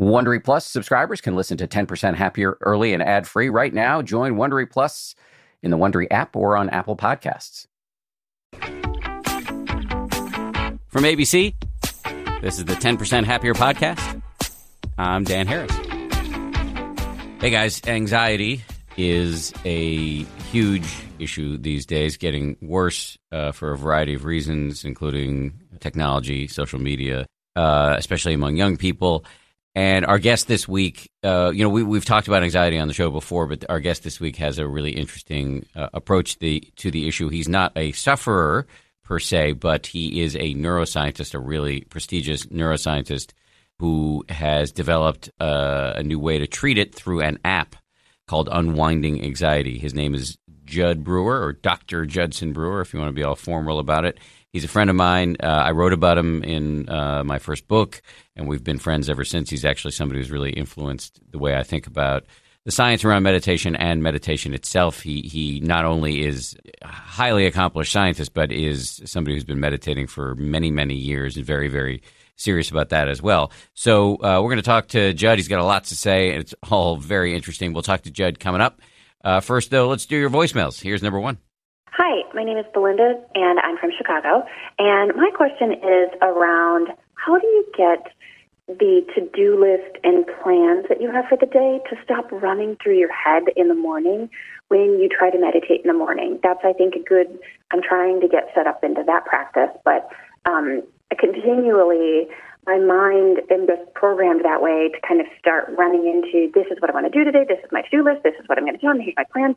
Wondery Plus subscribers can listen to 10% Happier early and ad free right now. Join Wondery Plus in the Wondery app or on Apple Podcasts. From ABC, this is the 10% Happier podcast. I'm Dan Harris. Hey guys, anxiety is a huge issue these days, getting worse uh, for a variety of reasons, including technology, social media, uh, especially among young people. And our guest this week, uh, you know, we, have talked about anxiety on the show before, but our guest this week has a really interesting uh, approach the, to the issue. He's not a sufferer per se, but he is a neuroscientist, a really prestigious neuroscientist who has developed uh, a new way to treat it through an app called Unwinding Anxiety. His name is Jud Brewer, or Dr. Judson Brewer, if you want to be all formal about it. He's a friend of mine. Uh, I wrote about him in uh, my first book, and we've been friends ever since. He's actually somebody who's really influenced the way I think about the science around meditation and meditation itself. He he not only is a highly accomplished scientist, but is somebody who's been meditating for many many years and very very serious about that as well. So uh, we're going to talk to Jud. He's got a lot to say. And it's all very interesting. We'll talk to Jud coming up. Uh, first, though, let's do your voicemails. Here's number one. Hi, my name is Belinda, and I'm from Chicago. And my question is around how do you get the to do list and plans that you have for the day to stop running through your head in the morning when you try to meditate in the morning? That's, I think, a good. I'm trying to get set up into that practice, but um, continually my mind am just programmed that way to kind of start running into this is what I want to do today, this is my to do list, this is what I'm going to do, and here's my plan.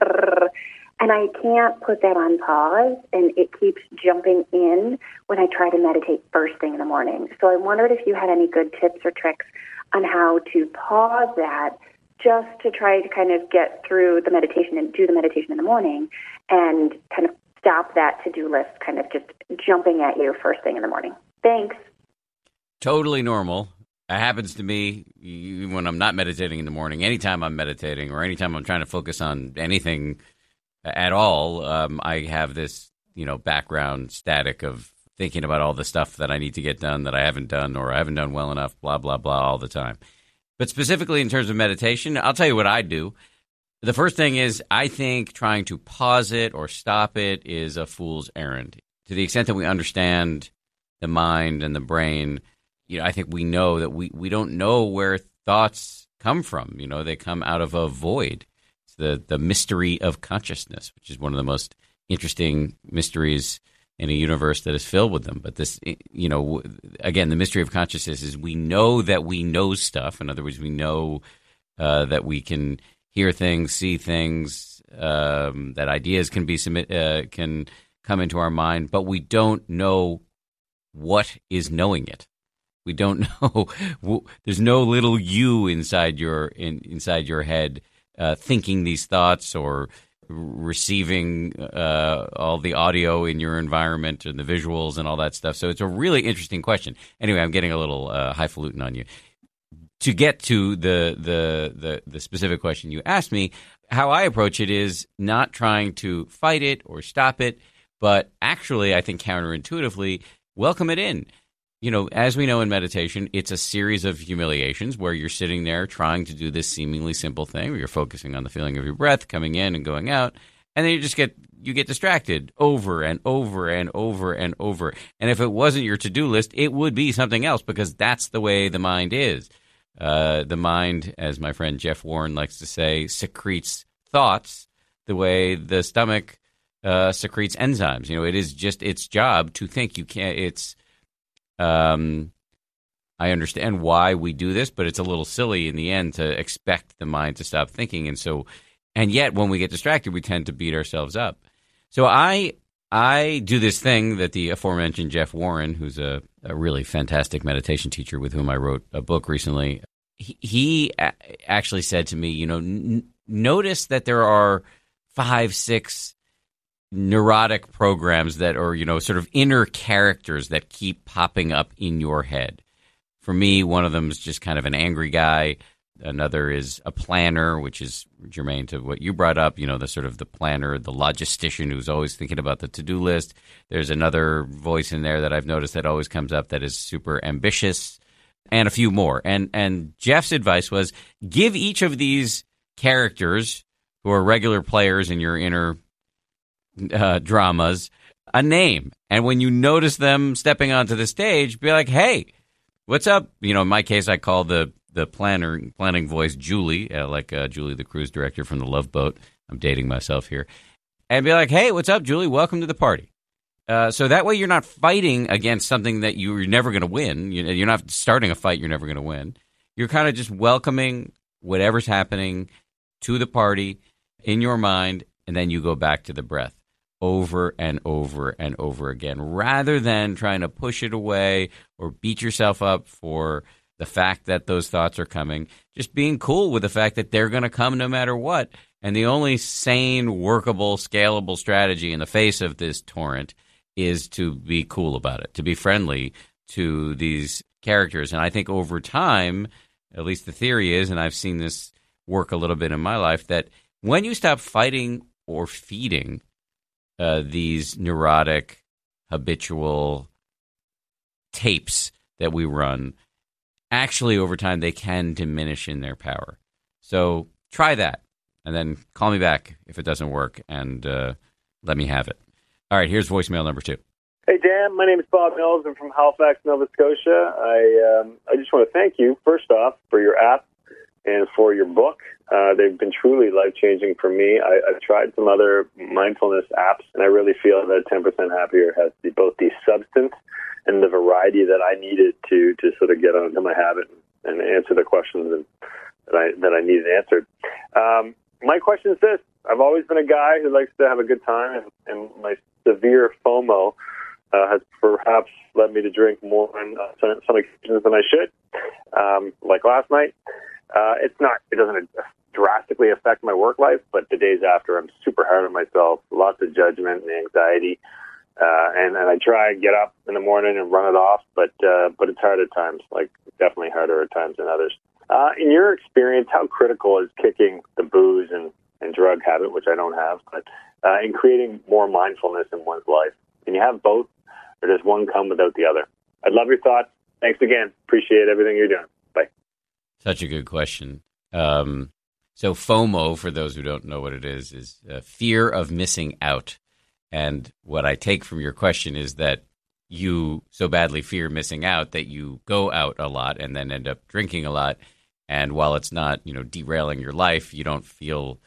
And I can't put that on pause, and it keeps jumping in when I try to meditate first thing in the morning. So I wondered if you had any good tips or tricks on how to pause that just to try to kind of get through the meditation and do the meditation in the morning and kind of stop that to do list kind of just jumping at you first thing in the morning. Thanks totally normal. It happens to me when I'm not meditating in the morning. Anytime I'm meditating or anytime I'm trying to focus on anything at all, um, I have this you know background static of thinking about all the stuff that I need to get done that I haven't done or I haven't done well enough. Blah blah blah all the time. But specifically in terms of meditation, I'll tell you what I do. The first thing is I think trying to pause it or stop it is a fool's errand. To the extent that we understand the mind and the brain you know, I think we know that we, we don't know where thoughts come from. You know, they come out of a void. It's the, the mystery of consciousness, which is one of the most interesting mysteries in a universe that is filled with them. But this, you know, again, the mystery of consciousness is we know that we know stuff. In other words, we know uh, that we can hear things, see things, um, that ideas can be submit, uh, can come into our mind, but we don't know what is knowing it. We don't know. There's no little you inside your in, inside your head uh, thinking these thoughts or receiving uh, all the audio in your environment and the visuals and all that stuff. So it's a really interesting question. Anyway, I'm getting a little uh, highfalutin on you. To get to the, the the the specific question you asked me, how I approach it is not trying to fight it or stop it, but actually, I think counterintuitively, welcome it in you know, as we know in meditation, it's a series of humiliations where you're sitting there trying to do this seemingly simple thing where you're focusing on the feeling of your breath coming in and going out, and then you just get you get distracted over and over and over and over. And if it wasn't your to-do list, it would be something else because that's the way the mind is. Uh, the mind, as my friend Jeff Warren likes to say, secretes thoughts the way the stomach uh, secretes enzymes. You know, it is just its job to think. You can't. It's um, I understand why we do this, but it's a little silly in the end to expect the mind to stop thinking. And so, and yet when we get distracted, we tend to beat ourselves up. So I I do this thing that the aforementioned Jeff Warren, who's a, a really fantastic meditation teacher with whom I wrote a book recently, he, he actually said to me, you know, n- notice that there are five, six neurotic programs that are, you know, sort of inner characters that keep popping up in your head. For me, one of them is just kind of an angry guy. Another is a planner, which is germane to what you brought up, you know, the sort of the planner, the logistician who's always thinking about the to do list. There's another voice in there that I've noticed that always comes up that is super ambitious. and a few more. And and Jeff's advice was give each of these characters who are regular players in your inner uh, dramas a name. And when you notice them stepping onto the stage, be like, "Hey, what's up?" You know, in my case, I call the the planner planning voice Julie, uh, like uh, Julie, the cruise director from the Love Boat. I'm dating myself here, and be like, "Hey, what's up, Julie? Welcome to the party." Uh, so that way, you're not fighting against something that you're never going to win. You're not starting a fight you're never going to win. You're kind of just welcoming whatever's happening to the party in your mind, and then you go back to the breath over and over and over again, rather than trying to push it away or beat yourself up for the fact that those thoughts are coming. Just being cool with the fact that they're going to come no matter what. And the only sane, workable, scalable strategy in the face of this torrent is to be cool about it, to be friendly to these characters. And I think over time, at least the theory is, and I've seen this work a little bit in my life, that when you stop fighting or feeding uh, these neurotic, habitual tapes that we run, actually over time they can diminish in their power. So try that, and then call me back if it doesn't work, and uh, let me have it. All right, here's voicemail number two. Hey Dan, my name is Bob Mills. I'm from Halifax, Nova Scotia. I um, I just want to thank you first off for your app and for your book. Uh, they've been truly life changing for me. I, I've tried some other mindfulness apps, and I really feel that 10% Happier has the, both the substance and the variety that I needed to to sort of get onto my habit and answer the questions and, that I that I needed answered. Um, my question is this: I've always been a guy who likes to have a good time, and, and my severe FOMO uh, has perhaps led me to drink more on uh, some, some occasions than I should, um, like last night. Uh, it's not, it doesn't drastically affect my work life, but the days after, I'm super hard on myself, lots of judgment and anxiety. Uh, and, and I try and get up in the morning and run it off, but, uh, but it's hard at times, like definitely harder at times than others. Uh, in your experience, how critical is kicking the booze and, and drug habit, which I don't have, but uh, in creating more mindfulness in one's life? Can you have both, or does one come without the other? I'd love your thoughts. Thanks again. Appreciate everything you're doing. Such a good question. Um, so FOMO, for those who don't know what it is, is fear of missing out. And what I take from your question is that you so badly fear missing out that you go out a lot and then end up drinking a lot. And while it's not, you know, derailing your life, you don't feel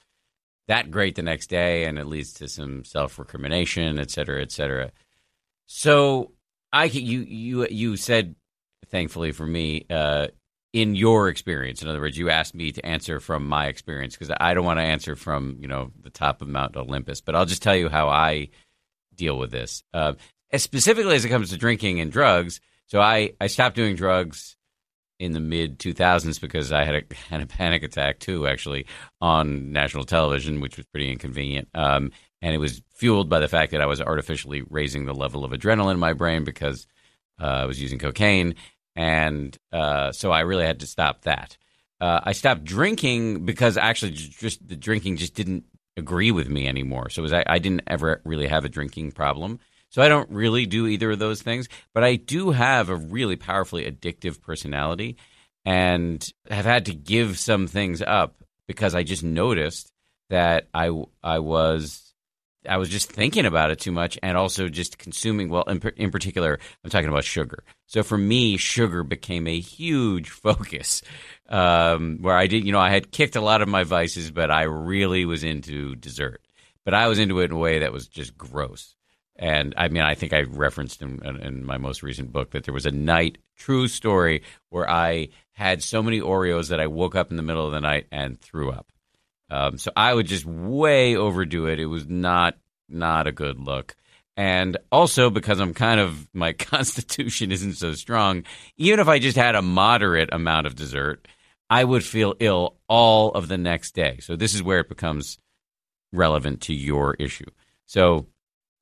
that great the next day, and it leads to some self recrimination, et cetera, et cetera. So I you you you said, thankfully for me, uh, in your experience. In other words, you asked me to answer from my experience because I don't want to answer from you know the top of Mount Olympus, but I'll just tell you how I deal with this. Uh, specifically, as it comes to drinking and drugs. So I I stopped doing drugs in the mid 2000s because I had a had a panic attack too, actually, on national television, which was pretty inconvenient. Um, and it was fueled by the fact that I was artificially raising the level of adrenaline in my brain because uh, I was using cocaine and uh, so I really had to stop that. Uh, I stopped drinking because actually just the drinking just didn't agree with me anymore. So was, I, I didn't ever really have a drinking problem. So I don't really do either of those things, but I do have a really powerfully addictive personality and have had to give some things up because I just noticed that I I was I was just thinking about it too much and also just consuming. Well, in, in particular, I'm talking about sugar. So for me, sugar became a huge focus um, where I did, you know, I had kicked a lot of my vices, but I really was into dessert. But I was into it in a way that was just gross. And I mean, I think I referenced in, in my most recent book that there was a night, true story, where I had so many Oreos that I woke up in the middle of the night and threw up. Um, so I would just way overdo it. It was not not a good look. And also because I'm kind of my constitution isn't so strong, even if I just had a moderate amount of dessert, I would feel ill all of the next day. So this is where it becomes relevant to your issue. So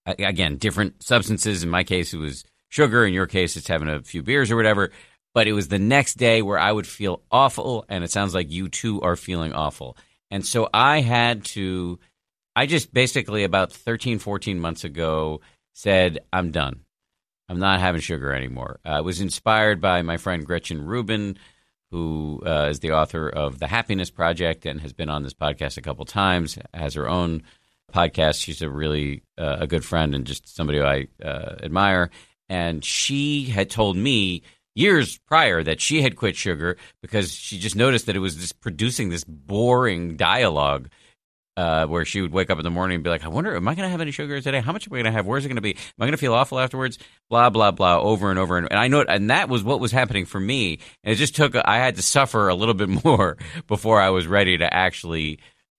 again, different substances. In my case, it was sugar. In your case, it's having a few beers or whatever. But it was the next day where I would feel awful. And it sounds like you too are feeling awful. And so I had to, I just basically about 13, 14 months ago said, I'm done. I'm not having sugar anymore. Uh, I was inspired by my friend Gretchen Rubin, who uh, is the author of The Happiness Project and has been on this podcast a couple times, has her own podcast. She's a really uh, a good friend and just somebody I uh, admire. And she had told me years prior that she had quit sugar because she just noticed that it was just producing this boring dialogue uh, where she would wake up in the morning and be like, I wonder, am I going to have any sugar today? How much am I going to have? Where's it going to be? Am I going to feel awful afterwards? Blah, blah, blah, over and over. And, and I know, it, and that was what was happening for me. And it just took, I had to suffer a little bit more before I was ready to actually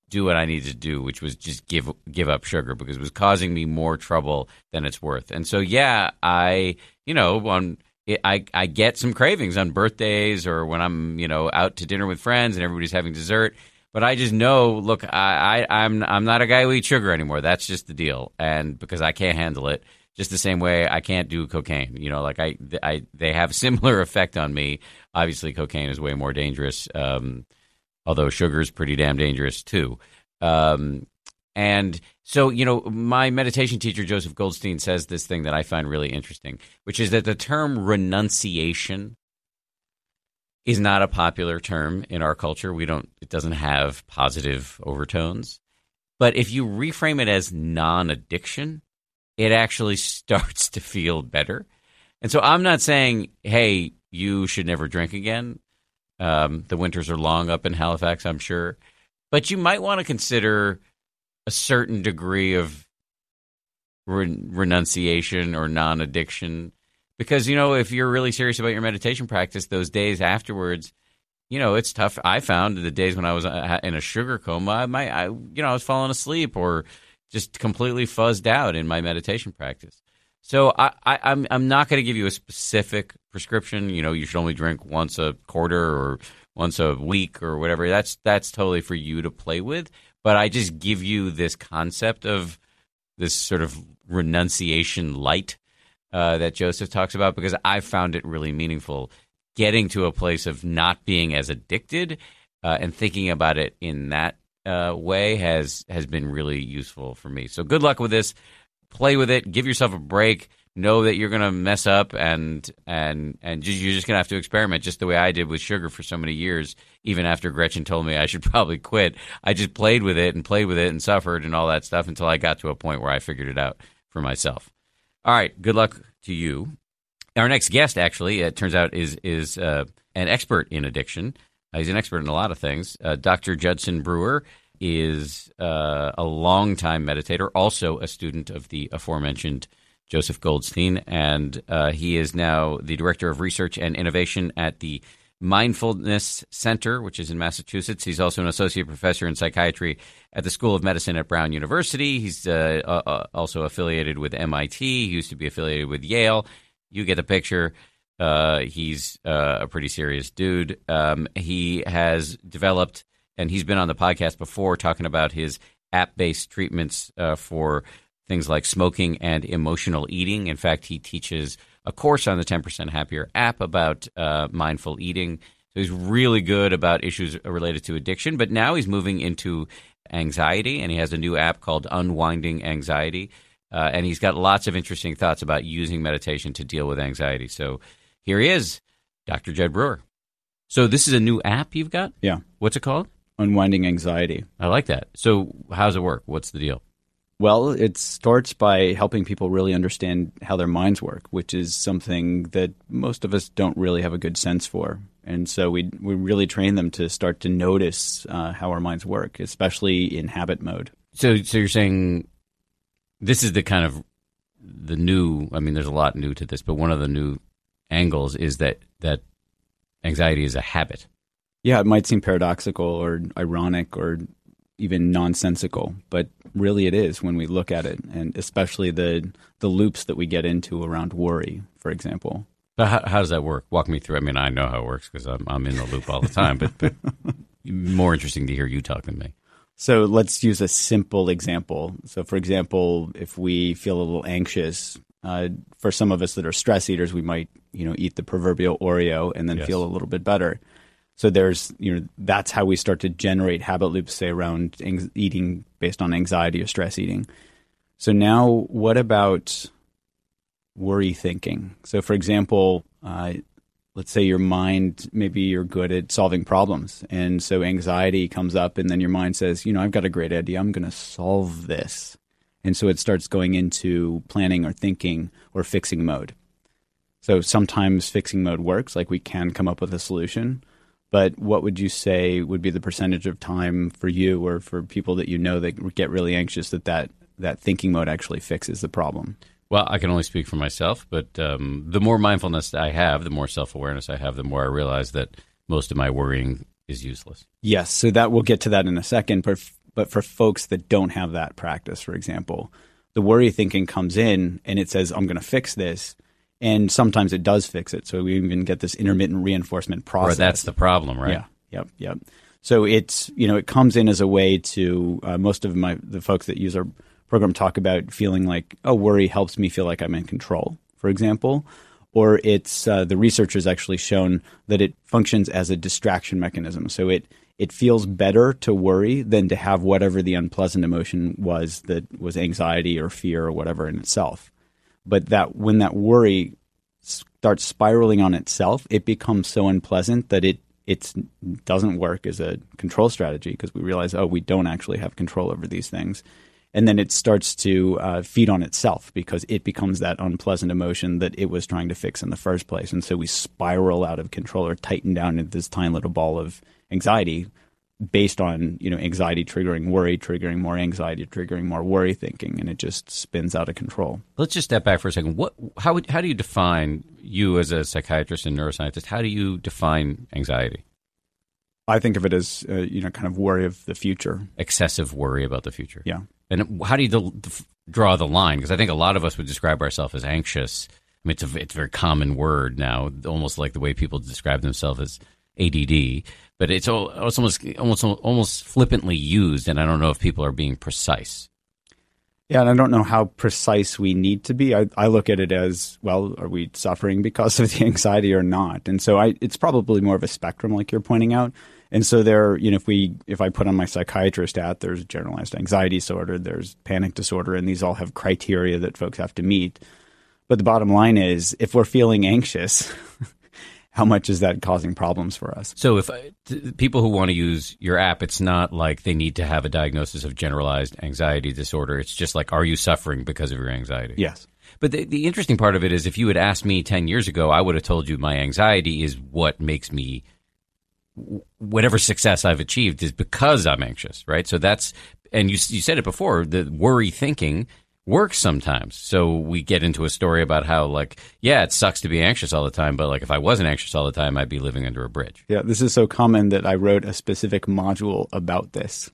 do what I needed to do, which was just give give up sugar because it was causing me more trouble than it's worth. And so, yeah, I, you know, on I I get some cravings on birthdays or when I'm, you know, out to dinner with friends and everybody's having dessert. But I just know, look, I, I I'm I'm not a guy who eats sugar anymore. That's just the deal, and because I can't handle it, just the same way I can't do cocaine. You know, like I, I they have similar effect on me. Obviously, cocaine is way more dangerous. Um, although sugar is pretty damn dangerous too. Um, and so, you know, my meditation teacher, Joseph Goldstein, says this thing that I find really interesting, which is that the term renunciation is not a popular term in our culture. We don't, it doesn't have positive overtones. But if you reframe it as non addiction, it actually starts to feel better. And so I'm not saying, hey, you should never drink again. Um, the winters are long up in Halifax, I'm sure. But you might want to consider a certain degree of re- renunciation or non addiction. Because, you know, if you're really serious about your meditation practice, those days afterwards, you know, it's tough. I found the days when I was uh, in a sugar coma, I might, I, you know, I was falling asleep or just completely fuzzed out in my meditation practice. So I, I, I'm I'm not going to give you a specific prescription. You know, you should only drink once a quarter or once a week or whatever. That's that's totally for you to play with. But I just give you this concept of this sort of renunciation light uh, that Joseph talks about because I found it really meaningful. Getting to a place of not being as addicted uh, and thinking about it in that uh, way has has been really useful for me. So good luck with this play with it, give yourself a break. Know that you're going to mess up, and and and just, you're just going to have to experiment, just the way I did with sugar for so many years. Even after Gretchen told me I should probably quit, I just played with it and played with it and suffered and all that stuff until I got to a point where I figured it out for myself. All right, good luck to you. Our next guest, actually, it turns out is is uh, an expert in addiction. Uh, he's an expert in a lot of things. Uh, Dr. Judson Brewer is uh, a longtime meditator, also a student of the aforementioned Joseph Goldstein, and uh, he is now the director of research and innovation at the Mindfulness Center, which is in Massachusetts. He's also an associate professor in psychiatry at the School of Medicine at Brown University. He's uh, uh also affiliated with MIT. He used to be affiliated with Yale. You get the picture. Uh, he's uh, a pretty serious dude. Um, he has developed and he's been on the podcast before talking about his app based treatments uh, for things like smoking and emotional eating. In fact, he teaches a course on the 10% Happier app about uh, mindful eating. So he's really good about issues related to addiction, but now he's moving into anxiety, and he has a new app called Unwinding Anxiety. Uh, and he's got lots of interesting thoughts about using meditation to deal with anxiety. So here he is, Dr. Jud Brewer. So this is a new app you've got? Yeah. What's it called? unwinding anxiety. I like that. So, how does it work? What's the deal? Well, it starts by helping people really understand how their minds work, which is something that most of us don't really have a good sense for. And so we we really train them to start to notice uh, how our minds work, especially in habit mode. So, so you're saying this is the kind of the new. I mean, there's a lot new to this, but one of the new angles is that that anxiety is a habit yeah, it might seem paradoxical or ironic or even nonsensical, but really it is when we look at it, and especially the the loops that we get into around worry, for example. But how, how does that work? Walk me through. I mean, I know how it works because I'm I'm in the loop all the time, but, but more interesting to hear you talk than me. So let's use a simple example. So, for example, if we feel a little anxious, uh, for some of us that are stress eaters, we might you know eat the proverbial Oreo and then yes. feel a little bit better. So there's, you know, that's how we start to generate habit loops, say around eating based on anxiety or stress eating. So now, what about worry thinking. So, for example, uh, let's say your mind, maybe you're good at solving problems. And so anxiety comes up, and then your mind says, you know, I've got a great idea. I'm going to solve this. And so it starts going into planning or thinking or fixing mode. So sometimes fixing mode works, like we can come up with a solution. But what would you say would be the percentage of time for you or for people that you know that get really anxious that that, that thinking mode actually fixes the problem? Well, I can only speak for myself, but um, the more mindfulness I have, the more self awareness I have, the more I realize that most of my worrying is useless. Yes, so that we'll get to that in a second. But but for folks that don't have that practice, for example, the worry thinking comes in and it says, "I'm going to fix this," and sometimes it does fix it. So we even get this intermittent reinforcement process. Or that's the problem, right? Yeah. Yep. Yep. So it's you know it comes in as a way to uh, most of my the folks that use our program talk about feeling like, oh, worry helps me feel like I'm in control, for example. Or it's uh, the researchers actually shown that it functions as a distraction mechanism. So it it feels better to worry than to have whatever the unpleasant emotion was that was anxiety or fear or whatever in itself. But that when that worry starts spiraling on itself, it becomes so unpleasant that it it doesn't work as a control strategy because we realize, oh, we don't actually have control over these things and then it starts to uh, feed on itself because it becomes that unpleasant emotion that it was trying to fix in the first place. And so we spiral out of control or tighten down into this tiny little ball of anxiety based on you know anxiety triggering worry triggering more anxiety triggering more worry thinking and it just spins out of control. Let's just step back for a second. What how, would, how do you define you as a psychiatrist and neuroscientist how do you define anxiety? I think of it as uh, you know kind of worry of the future. Excessive worry about the future. Yeah. And how do you draw the line? Because I think a lot of us would describe ourselves as anxious. I mean, it's a, it's a very common word now, almost like the way people describe themselves as ADD. But it's, almost almost almost flippantly used, and I don't know if people are being precise. Yeah, and I don't know how precise we need to be. I, I, look at it as well: are we suffering because of the anxiety or not? And so, I, it's probably more of a spectrum, like you're pointing out. And so there, you know, if we if I put on my psychiatrist hat, there's generalized anxiety disorder, there's panic disorder, and these all have criteria that folks have to meet. But the bottom line is, if we're feeling anxious, how much is that causing problems for us? So, if people who want to use your app, it's not like they need to have a diagnosis of generalized anxiety disorder. It's just like, are you suffering because of your anxiety? Yes. But the, the interesting part of it is, if you had asked me 10 years ago, I would have told you my anxiety is what makes me whatever success I've achieved is because I'm anxious, right? So that's and you you said it before, the worry thinking works sometimes. So we get into a story about how like yeah, it sucks to be anxious all the time, but like if I wasn't anxious all the time, I'd be living under a bridge. Yeah, this is so common that I wrote a specific module about this.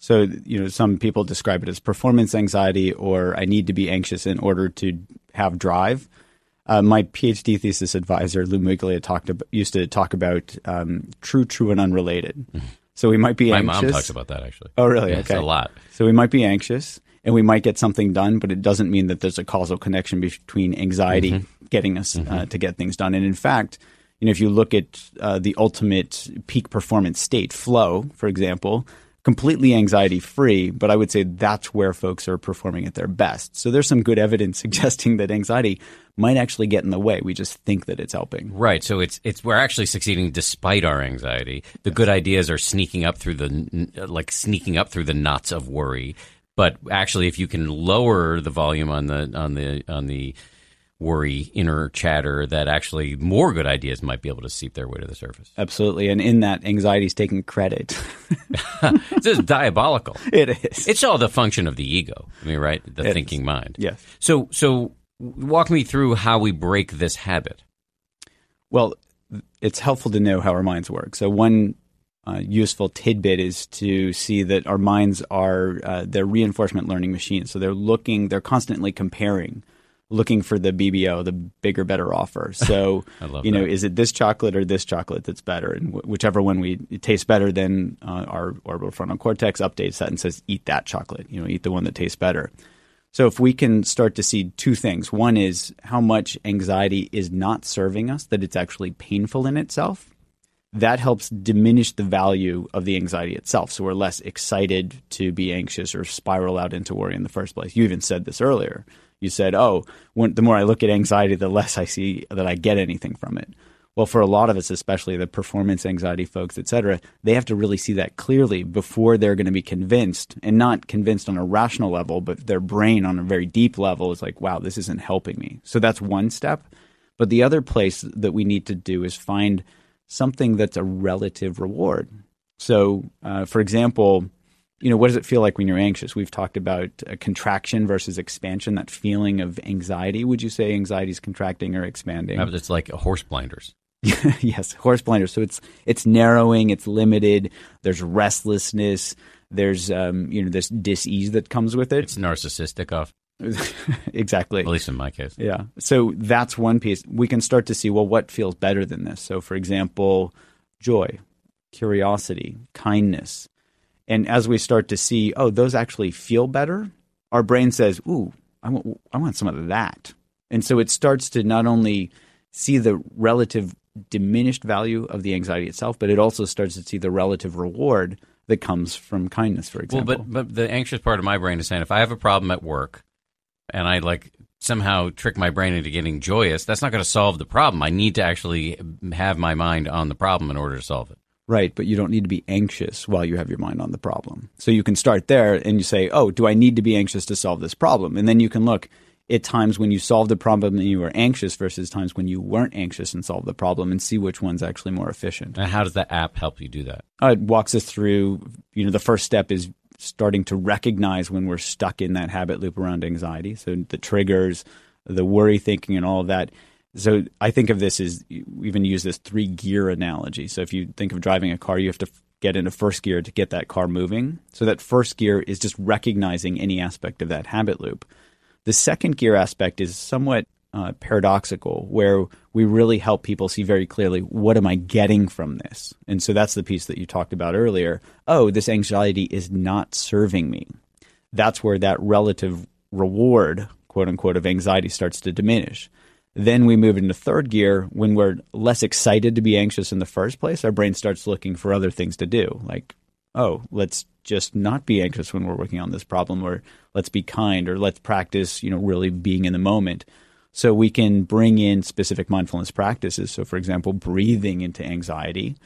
So, you know, some people describe it as performance anxiety or I need to be anxious in order to have drive. Uh, my PhD thesis advisor, Lou Miglia, talked about, used to talk about um, true, true, and unrelated. So we might be my anxious. mom talks about that actually. Oh, really? Yeah, okay, a lot. So we might be anxious, and we might get something done, but it doesn't mean that there's a causal connection between anxiety mm-hmm. getting us uh, mm-hmm. uh, to get things done. And in fact, you know, if you look at uh, the ultimate peak performance state, flow, for example, completely anxiety free, but I would say that's where folks are performing at their best. So there's some good evidence suggesting that anxiety might actually get in the way. We just think that it's helping. Right. So it's it's we're actually succeeding despite our anxiety. The yes. good ideas are sneaking up through the like sneaking up through the knots of worry. But actually, if you can lower the volume on the on the on the worry, inner chatter that actually more good ideas might be able to seep their way to the surface. Absolutely. And in that, anxiety is taking credit. it's just diabolical. It is. It's all the function of the ego. I mean, right? The it thinking is. mind. Yes. So, so walk me through how we break this habit. Well, it's helpful to know how our minds work. So, one uh, useful tidbit is to see that our minds are uh, they're reinforcement learning machines. So they're looking, they're constantly comparing looking for the BBO, the bigger, better offer. So, you know, that. is it this chocolate or this chocolate that's better? And wh- whichever one we it tastes better, then uh, our orbital frontal cortex updates that and says, eat that chocolate. You know, eat the one that tastes better. So, if we can start to see two things, one is how much anxiety is not serving us, that it's actually painful in itself. That helps diminish the value of the anxiety itself. So, we're less excited to be anxious or spiral out into worry in the first place. You even said this earlier You said, "Oh, when, the more I look at anxiety, the less I see that I get anything from it." Well, for a lot of us, especially the performance anxiety folks, et cetera, they have to really see that clearly before they're going to be convinced, and not convinced on a rational level, but their brain on a very deep level is like, "Wow, this isn't helping me." So that's one step. But the other place that we need to do is find something that's a relative reward. So, uh, for example, you know, what does it feel like when you're anxious? We've talked about a contraction versus expansion, that feeling of anxiety. Would you say anxiety is contracting or expanding? It's like horse blinders. yes, horse blinders. So it's it's narrowing, it's limited. There's restlessness. There's um, you know this dis-ease that comes with it. It's narcissistic off. exactly. At least in my case. Yeah. So that's one piece. We can start to see well what feels better than this. So for example, joy, curiosity, kindness. And as we start to see, oh, those actually feel better, our brain says, ooh, I want, I want some of that. And so it starts to not only see the relative diminished value of the anxiety itself, but it also starts to see the relative reward that comes from kindness, for example. Well, but, but the anxious part of my brain is saying if I have a problem at work and I like somehow trick my brain into getting joyous, that's not going to solve the problem. I need to actually have my mind on the problem in order to solve it. Right, but you don't need to be anxious while you have your mind on the problem. So you can start there and you say, oh, do I need to be anxious to solve this problem? And then you can look at times when you solved the problem and you were anxious versus times when you weren't anxious and solved the problem and see which one's actually more efficient. And how does the app help you do that? Uh, it walks us through, you know, the first step is starting to recognize when we're stuck in that habit loop around anxiety. So the triggers, the worry thinking, and all of that. So I think of this as we even use this three gear analogy. So if you think of driving a car, you have to get into first gear to get that car moving. So that first gear is just recognizing any aspect of that habit loop. The second gear aspect is somewhat uh, paradoxical, where we really help people see very clearly what am I getting from this. And so that's the piece that you talked about earlier. Oh, this anxiety is not serving me. That's where that relative reward, quote unquote, of anxiety starts to diminish. Then we move into third gear when we're less excited to be anxious in the first place. Our brain starts looking for other things to do, like, oh, let's just not be anxious when we're working on this problem, or let's be kind, or let's practice, you know, really being in the moment. So we can bring in specific mindfulness practices. So, for example, breathing into anxiety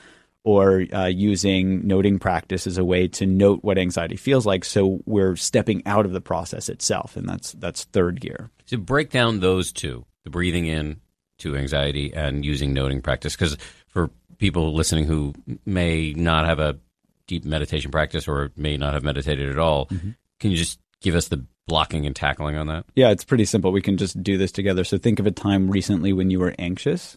or uh, using noting practice as a way to note what anxiety feels like. So we're stepping out of the process itself, and that's that's third gear. So break down those two the breathing in to anxiety and using noting practice. Because for people listening who may not have a deep meditation practice or may not have meditated at all, mm-hmm. can you just give us the blocking and tackling on that? Yeah, it's pretty simple. We can just do this together. So think of a time recently when you were anxious.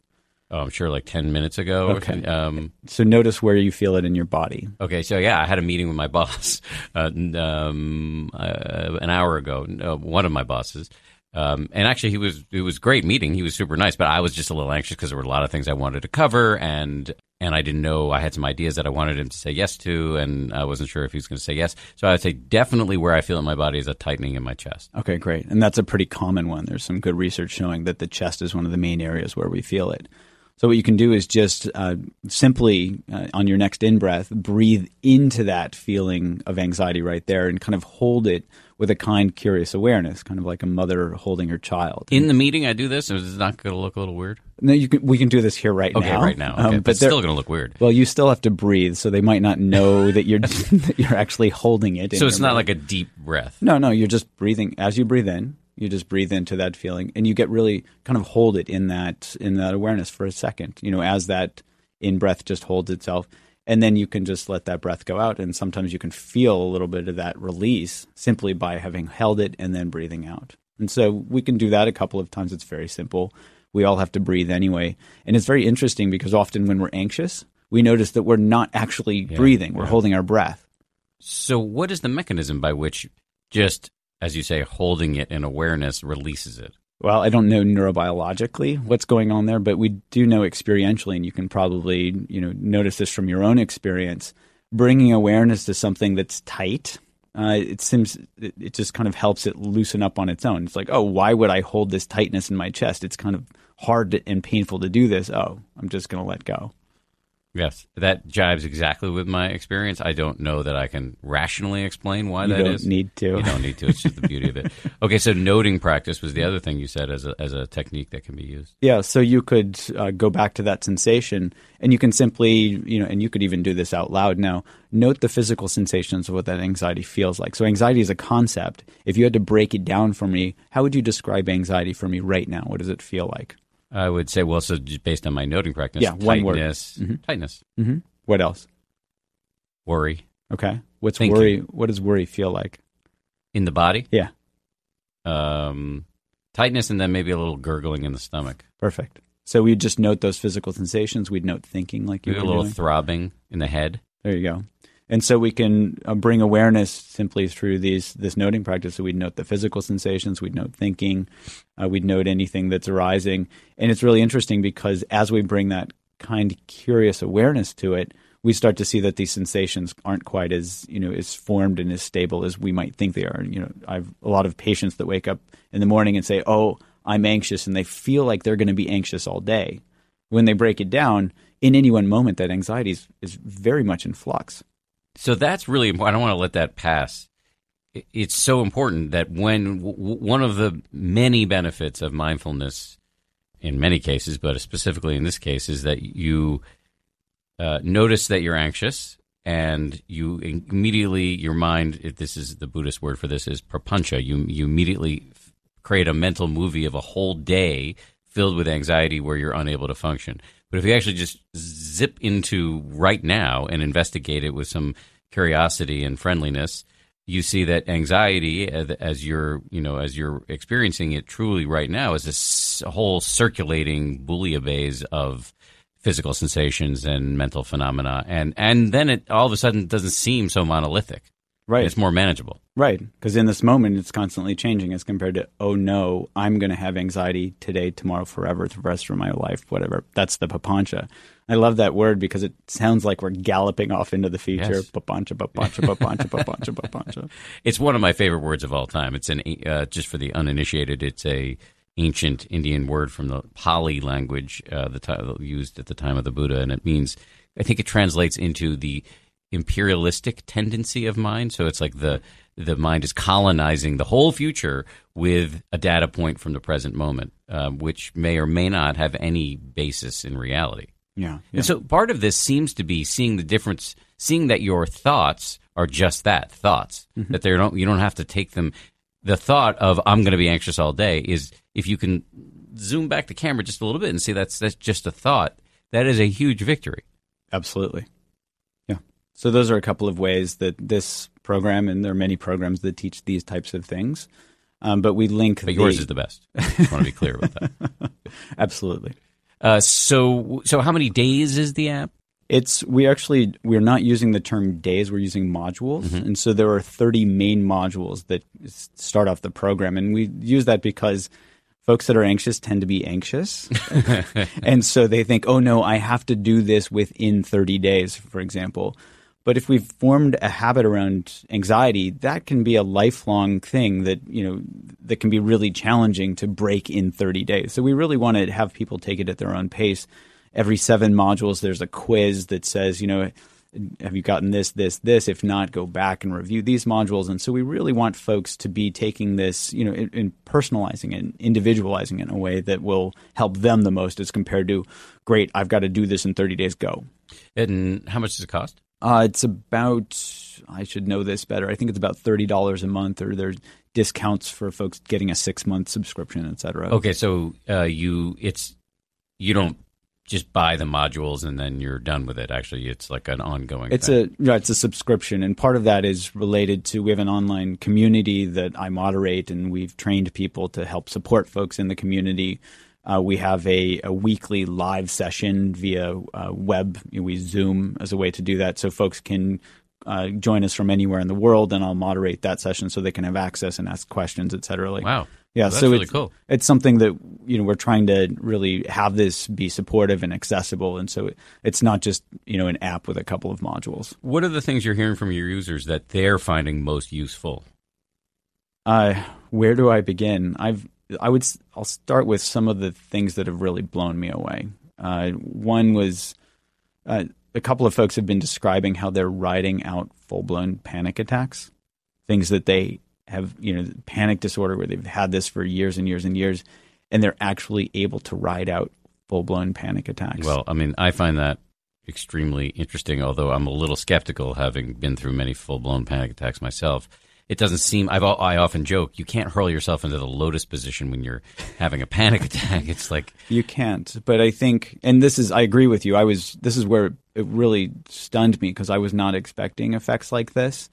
Oh, I'm sure like 10 minutes ago. Okay. Um, so notice where you feel it in your body. Okay. So, yeah, I had a meeting with my boss uh, um, uh, an hour ago, uh, one of my bosses. Um, and actually, he was it was great meeting. He was super nice, but I was just a little anxious because there were a lot of things I wanted to cover, and and I didn't know I had some ideas that I wanted him to say yes to, and I wasn't sure if he was going to say yes. So I would say definitely where I feel in my body is a tightening in my chest. Okay, great, and that's a pretty common one. There's some good research showing that the chest is one of the main areas where we feel it. So what you can do is just uh, simply uh, on your next in breath, breathe into that feeling of anxiety right there, and kind of hold it with a kind, curious awareness, kind of like a mother holding her child. In the meeting, I do this. Is it not going to look a little weird? No, you can. We can do this here right okay, now. Okay, right now. Okay. Um, but, but it's still going to look weird. Well, you still have to breathe, so they might not know that you're that you're actually holding it. So it's not like a deep breath. No, no. You're just breathing as you breathe in. You just breathe into that feeling, and you get really kind of hold it in that in that awareness for a second. You know, as that in breath just holds itself, and then you can just let that breath go out. And sometimes you can feel a little bit of that release simply by having held it and then breathing out. And so we can do that a couple of times. It's very simple. We all have to breathe anyway, and it's very interesting because often when we're anxious, we notice that we're not actually yeah, breathing; we're yeah. holding our breath. So, what is the mechanism by which just as you say, holding it in awareness releases it. Well, I don't know neurobiologically what's going on there, but we do know experientially, and you can probably you know notice this from your own experience. Bringing awareness to something that's tight, uh, it seems it, it just kind of helps it loosen up on its own. It's like, oh, why would I hold this tightness in my chest? It's kind of hard and painful to do this. Oh, I'm just going to let go. Yes, that jives exactly with my experience. I don't know that I can rationally explain why that is you that don't is. need to. You don't need to. It's just the beauty of it. Okay, so noting practice was the other thing you said as a as a technique that can be used. Yeah, so you could uh, go back to that sensation, and you can simply, you know, and you could even do this out loud now. Note the physical sensations of what that anxiety feels like. So anxiety is a concept. If you had to break it down for me, how would you describe anxiety for me right now? What does it feel like? I would say, well, so just based on my noting practice, Yeah, one word. tightness, Mhm. tightness, Mm-hmm. What else? worry Okay. What's Thinking. worry? What does worry feel like? in the body, Yeah. um, tightness, and then maybe a little gurgling in the stomach, Perfect. So we'd just note those physical sensations. We'd note thinking, like you maybe a little doing. throbbing in the head. There you go. And so we can uh, bring awareness simply through these this noting practice. So we'd note the physical sensations, we'd note thinking, uh, we'd note anything that's arising. And it's really interesting because as we bring that kind, curious awareness to it, we start to see that these sensations aren't quite as you know as formed and as stable as we might think they are. You know, I've a lot of patients that wake up in the morning and say, "Oh, I'm anxious," and they feel like they're going to be anxious all day. When they break it down, in any one moment, that anxiety is, is very much in flux. So that's really important. I don't want to let that pass. It's so important that when w- one of the many benefits of mindfulness, in many cases, but specifically in this case, is that you uh, notice that you're anxious and you immediately, your mind, if this is the Buddhist word for this, is prapancha. You, you immediately create a mental movie of a whole day filled with anxiety where you're unable to function. But if you actually just zip into right now and investigate it with some curiosity and friendliness, you see that anxiety, uh, as you're you know as you're experiencing it truly right now, is this whole circulating bouillabaisse of physical sensations and mental phenomena, and and then it all of a sudden doesn't seem so monolithic. Right. It's more manageable. Right. Because in this moment, it's constantly changing as compared to, oh no, I'm going to have anxiety today, tomorrow, forever, the rest of my life, whatever. That's the papancha. I love that word because it sounds like we're galloping off into the future. Yes. Papancha, papancha, papancha, papancha, papancha. It's one of my favorite words of all time. It's an uh, just for the uninitiated. It's a ancient Indian word from the Pali language, uh, the ti- used at the time of the Buddha, and it means. I think it translates into the imperialistic tendency of mind. So it's like the the mind is colonizing the whole future with a data point from the present moment, um, which may or may not have any basis in reality. Yeah. yeah. And so part of this seems to be seeing the difference, seeing that your thoughts are just that thoughts, that they don't you don't have to take them. The thought of I'm going to be anxious all day is if you can zoom back the camera just a little bit and see that's that's just a thought. That is a huge victory. Absolutely. So those are a couple of ways that this program, and there are many programs that teach these types of things. Um, but we link. But the, yours is the best. I want to be clear about that. absolutely. Uh, so so how many days is the app? It's we actually we're not using the term days. We're using modules, and so there are thirty main modules that start off the program, and we use that because folks that are anxious tend to be anxious, and so they think, oh no, I have to do this within thirty days, for example. But if we've formed a habit around anxiety, that can be a lifelong thing that you know that can be really challenging to break in 30 days. So we really want to have people take it at their own pace. Every seven modules, there's a quiz that says, you know, have you gotten this, this, this? If not, go back and review these modules. And so we really want folks to be taking this, you know, and personalizing and individualizing it in a way that will help them the most, as compared to, great, I've got to do this in 30 days. Go. And how much does it cost? Uh, it's about I should know this better. I think it's about thirty dollars a month, or there's discounts for folks getting a six month subscription, et cetera. Okay, so uh, you it's you don't just buy the modules and then you're done with it. Actually, it's like an ongoing. It's thing. a yeah, it's a subscription, and part of that is related to we have an online community that I moderate, and we've trained people to help support folks in the community. Uh, we have a, a weekly live session via uh, web. We Zoom as a way to do that, so folks can uh, join us from anywhere in the world, and I'll moderate that session so they can have access and ask questions, et cetera. Like, wow. Yeah, Well, that's so really it's, cool. It's something that you know we're trying to really have this be supportive and accessible, and so it, it's not just you know an app with a couple of modules. What are the things you're hearing from your users that they're finding most useful? Uh, where do I begin? I've I would I'll start with some of the things that have really blown me away. Uh, one was uh, a couple of folks have been describing how they're riding out full blown panic attacks, things that they have, you know, panic disorder where they've had this for years and years and years, and they're actually able to ride out full blown panic attacks. Well, I mean, I find that extremely interesting, although I'm a little skeptical having been through many full blown panic attacks myself. It doesn't seem, I've, I often joke, you can't hurl yourself into the lotus position when you're having a panic attack. It's like. You can't. But I think, and this is, I agree with you. I was, this is where it really stunned me because I was not expecting effects like this.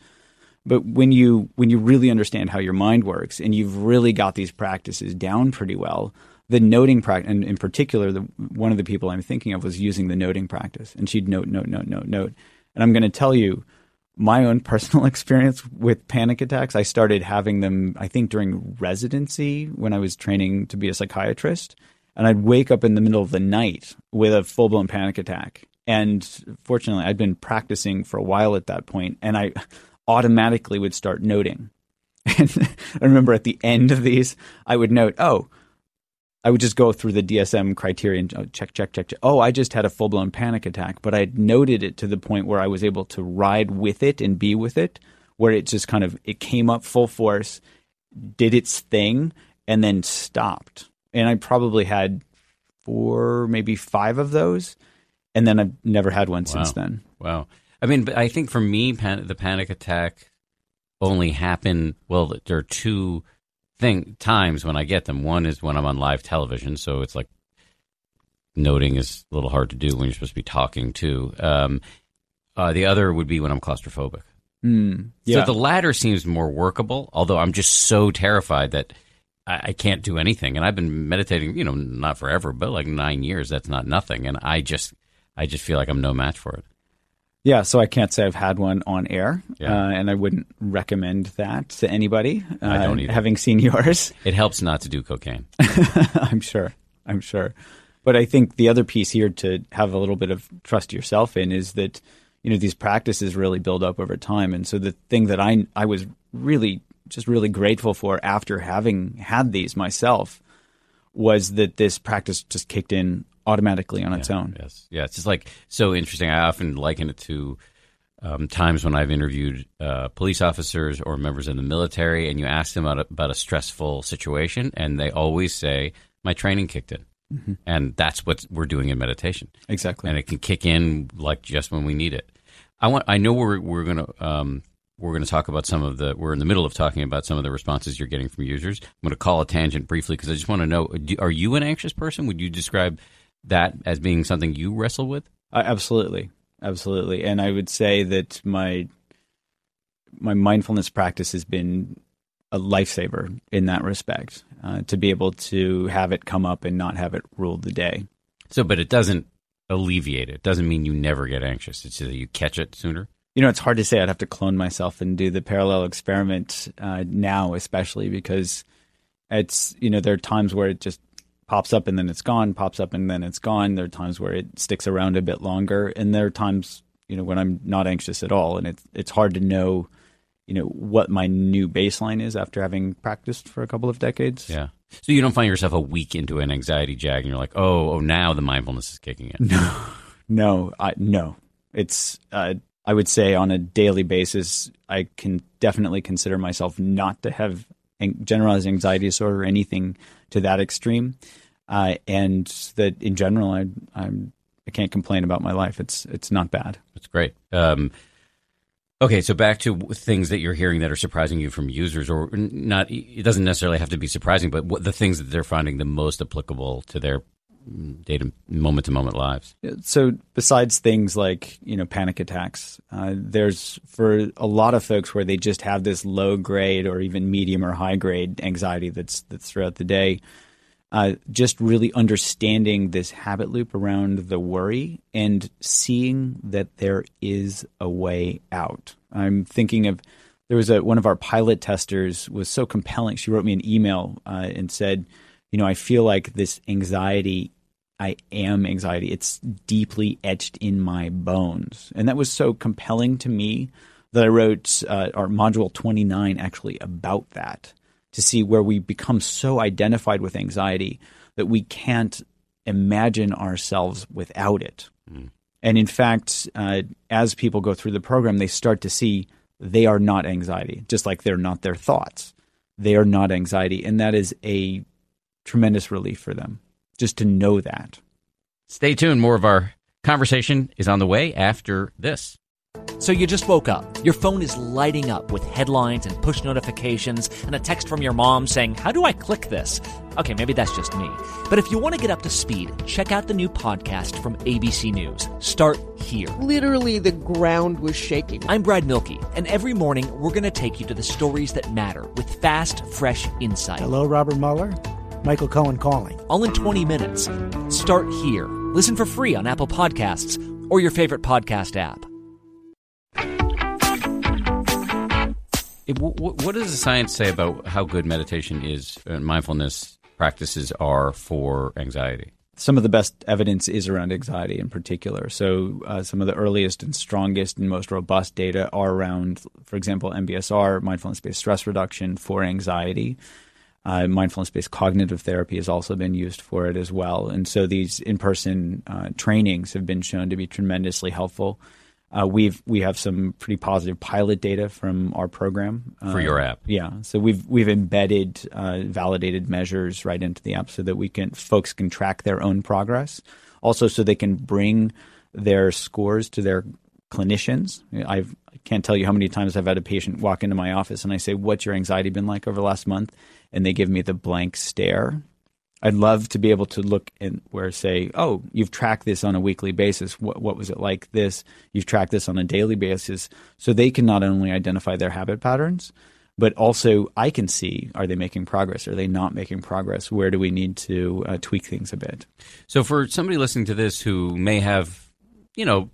But when you when you really understand how your mind works and you've really got these practices down pretty well, the noting practice, and in particular, the, one of the people I'm thinking of was using the noting practice, and she'd note, note, note, note, note. And I'm going to tell you my own personal experience with panic attacks. I started having them, I think, during residency when I was training to be a psychiatrist, and I'd wake up in the middle of the night with a full blown panic attack. And fortunately, I'd been practicing for a while at that point, and I automatically would start noting. And I remember at the end of these, I would note, oh, I would just go through the DSM criterion, oh, uh, check, check, check, check. Oh, I just had a full blown panic attack, but I noted it to the point where I was able to ride with it and be with it, where it just kind of it came up full force, did its thing, and then stopped. And I probably had four, maybe five of those, and then I've never had one wow. since then. Wow. I mean, but I think for me, pan- the panic attack only happened. Well, there are two thing times when I get them. One is when I'm on live television, so it's like noting is a little hard to do when you're supposed to be talking too. Um, uh, the other would be when I'm claustrophobic. Mm, yeah. So the latter seems more workable, although I'm just so terrified that I, I, can't do anything. And I've been meditating, you know, not forever, but like nine years. That's not nothing. And I just, I just feel like I'm no match for it. Yeah, so I can't say I've had one on air, yeah. uh, and I wouldn't recommend that to anybody. Uh, I don't either. Having seen yours, it helps not to do cocaine. I'm sure. I'm sure. But I think the other piece here to have a little bit of trust yourself in is that you know these practices really build up over time, and so the thing that I I was really just really grateful for after having had these myself was that this practice just kicked in automatically on its yeah, own. Yes, yeah, it's just like so interesting. I often liken it to um, times when I've interviewed uh, police officers or members of the military, and you ask them about a, about a stressful situation, and they always say, "My training kicked in," mm-hmm. and that's what we're doing in meditation. Exactly, and it can kick in like just when we need it. I want. I know we're we're gonna. Um, we're going to talk about some of the. We're in the middle of talking about some of the responses you're getting from users. I'm going to call a tangent briefly because I just want to know: do, Are you an anxious person? Would you describe that as being something you wrestle with? Uh, absolutely, absolutely. And I would say that my my mindfulness practice has been a lifesaver in that respect. Uh, to be able to have it come up and not have it rule the day. So, but it doesn't alleviate it. Doesn't mean you never get anxious. It's that you catch it sooner. You know, it's hard to say. I'd have to clone myself and do the parallel experiment uh, now, especially because it's you know there are times where it just pops up and then it's gone, pops up and then it's gone. There are times where it sticks around a bit longer, and there are times, you know, when I'm not anxious at all, and it's it's hard to know, you know, what my new baseline is after having practiced for a couple of decades. Yeah. So you don't find yourself a week into an anxiety jag, and you're like, oh, oh, now the mindfulness is kicking in. No, no, I, no. It's uh, I would say on a daily basis, I can definitely consider myself not to have generalized anxiety disorder or anything to that extreme uh, and that in general, I I'm, I can't complain about my life. It's it's not bad. That's great. Um, okay, so back to things that you're hearing that are surprising you from users, or not. It doesn't necessarily have to be surprising, but what the things that they're finding the most applicable to their day to moment to moment lives. So besides things like you know panic attacks, uh, there's for a lot of folks where they just have this low grade or even medium or high grade anxiety that's that's throughout the day uh, just really understanding this habit loop around the worry and seeing that there is a way out. I'm thinking of there was a one of our pilot testers was so compelling. She wrote me an email uh, and said, you know, I feel like this anxiety. I am anxiety. It's deeply etched in my bones, and that was so compelling to me that I wrote uh, our module 29 actually about that to see where we become so identified with anxiety that we can't imagine ourselves without it. Mm. And in fact, uh, as people go through the program, they start to see they are not anxiety, just like they're not their thoughts. They are not anxiety. And that is a tremendous relief for them just to know that. Stay tuned. More of our conversation is on the way after this. So you just woke up. Your phone is lighting up with headlines and push notifications and a text from your mom saying, How do I click this? Okay, maybe that's just me. But if you want to get up to speed, check out the new podcast from ABC News. Start here. Literally, the ground was shaking. I'm Brad Mielke, and every morning we're going to take you to the stories that matter with fast, fresh insight. Hello, Robert Mueller. Michael Cohen calling. All in 20 minutes. Start here. Listen for free on Apple Podcasts or your favorite podcast app. It, w- what does the science say about how good meditation is and mindfulness practices are for anxiety? Some of the best evidence is around anxiety in particular. So, uh, some of the earliest and strongest and most robust data are around, for example, MBSR, mindfulness based stress reduction for anxiety. Uh, mindfulness based cognitive therapy has also been used for it as well. And so, these in person uh, trainings have been shown to be tremendously helpful. Uh, we've we have some pretty positive pilot data from our program for your uh, app. Yeah, so we've we've embedded uh, validated measures right into the app so that we can folks can track their own progress. Also, so they can bring their scores to their clinicians. I've, I can't tell you how many times I've had a patient walk into my office and I say, "What's your anxiety been like over the last month?" and they give me the blank stare I'd love to be able to look and where say, oh, you've tracked this on a weekly basis. What, what was it like this? You've tracked this on a daily basis. So they can not only identify their habit patterns, but also I can see are they making progress? Are they not making progress? Where do we need to uh, tweak things a bit? So for somebody listening to this who may have, you know,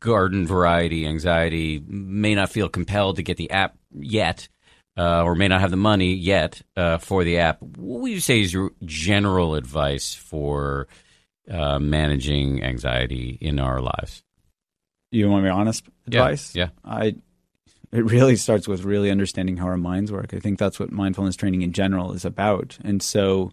garden variety anxiety, may not feel compelled to get the app yet, uh, or may not have the money yet uh, for the app, what would you say is your general advice for uh, managing anxiety in our lives? You want me honest advice? Yeah. yeah. I. It really starts with really understanding how our minds work. I think that's what mindfulness training in general is about. And so,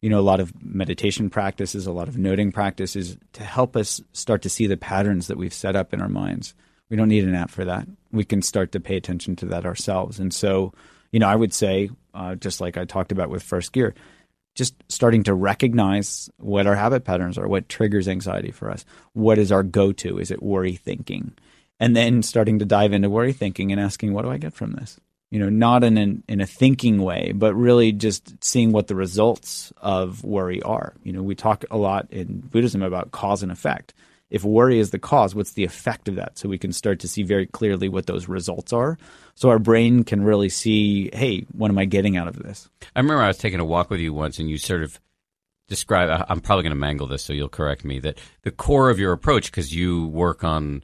you know, a lot of meditation practices, a lot of noting practices to help us start to see the patterns that we've set up in our minds. We don't need an app for that. We can start to pay attention to that ourselves. And so, you know, I would say, uh, just like I talked about with first gear, just starting to recognize what our habit patterns are, what triggers anxiety for us, what is our go to? Is it worry thinking? And then starting to dive into worry thinking and asking, what do I get from this? You know, not in an, in a thinking way, but really just seeing what the results of worry are. You know, we talk a lot in Buddhism about cause and effect if worry is the cause, what's the effect of that? So we can start to see very clearly what those results are. So our brain can really see, hey, what am I getting out of this? I remember I was taking a walk with you once, and you sort of describe. I'm probably going to mangle this, so you'll correct me. That the core of your approach, because you work on,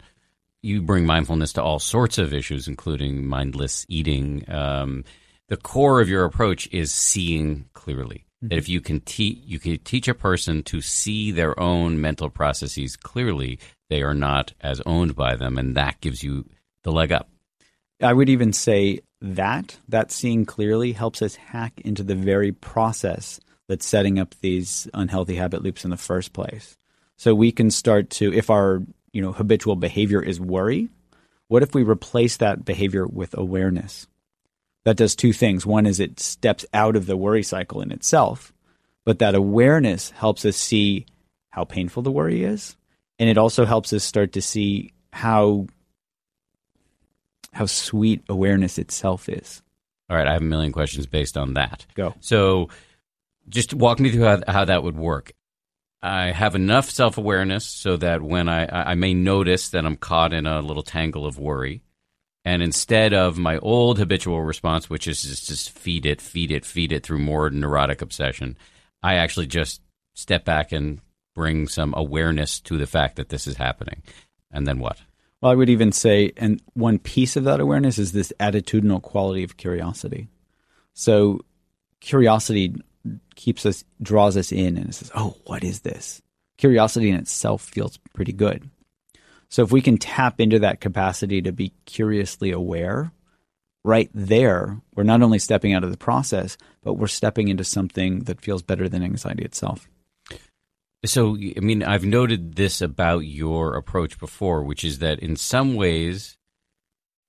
you bring mindfulness to all sorts of issues, including mindless eating. Um, the core of your approach is seeing clearly that if you can teach you can teach a person to see their own mental processes clearly they are not as owned by them and that gives you the leg up. I would even say that that seeing clearly helps us hack into the very process that's setting up these unhealthy habit loops in the first place. So we can start to if our you know habitual behavior is worry what if we replace that behavior with awareness that does two things. One is it steps out of the worry cycle in itself, but that awareness helps us see how painful the worry is, and it also helps us start to see how how sweet awareness itself is. All right, I have a million questions based on that. Go. So, just walk me through how, how that would work. I have enough self awareness so that when I, I may notice that I'm caught in a little tangle of worry, and instead of my old habitual response, which is just, just feed it, feed it, feed it through more neurotic obsession, I actually just step back and bring some awareness to the fact that this is happening. And then what? Well, I would even say, and one piece of that awareness is this attitudinal quality of curiosity. So, curiosity keeps us, draws us in, and it says, "Oh, what is this?" Curiosity in itself feels pretty good. So if we can tap into that capacity to be curiously aware, right there, we're not only stepping out of the process, but we're stepping into something that feels better than anxiety itself. So, I mean, I've noted this about your approach before, which is that in some ways,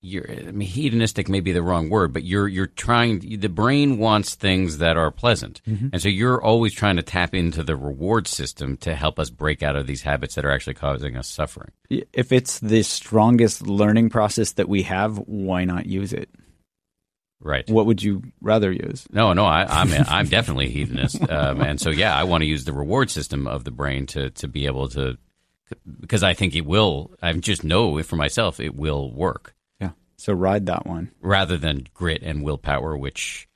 you're, I mean, hedonistic may be the wrong word, but you're you're trying. The brain wants things that are pleasant, mm-hmm. and so you're always trying to tap into the reward system to help us break out of these habits that are actually causing us suffering. If it's the strongest learning process that we have, why not use it? Right. What would you rather use? No, no, I, am I'm, I'm definitely a hedonist, um, and so yeah, I want to use the reward system of the brain to to be able to, because I think it will. I just know for myself it will work. So ride that one rather than grit and willpower, which,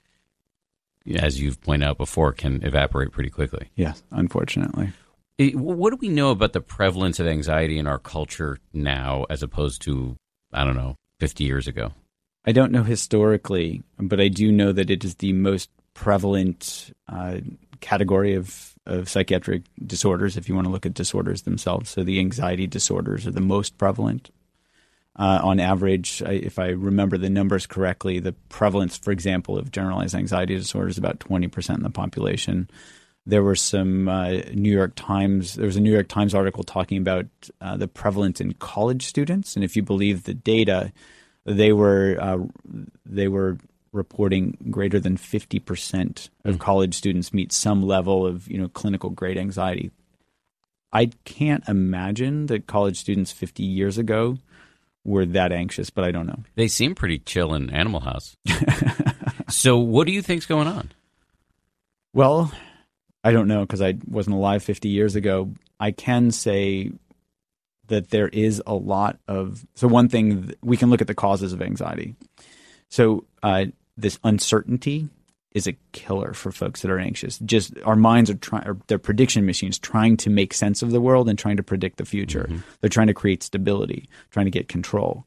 as you've pointed out before, can evaporate pretty quickly. Yes, unfortunately. What do we know about the prevalence of anxiety in our culture now, as opposed to I don't know, 50 years ago? I don't know historically, but I do know that it is the most prevalent uh, category of, of psychiatric disorders, if you want to look at disorders themselves. So the anxiety disorders are the most prevalent. Uh, on average, if I remember the numbers correctly, the prevalence, for example, of generalized anxiety disorder is about 20% in the population. There were some uh, New York Times, there was a New York Times article talking about uh, the prevalence in college students. And if you believe the data, they were uh, they were reporting greater than 50% of mm. college students meet some level of you know clinical grade anxiety. I can't imagine that college students 50 years ago were that anxious, but I don't know. They seem pretty chill in Animal House. so, what do you think's going on? Well, I don't know because I wasn't alive 50 years ago. I can say that there is a lot of so one thing we can look at the causes of anxiety. So uh, this uncertainty is a killer for folks that are anxious. Just our minds are trying, they're prediction machines trying to make sense of the world and trying to predict the future. Mm-hmm. They're trying to create stability, trying to get control.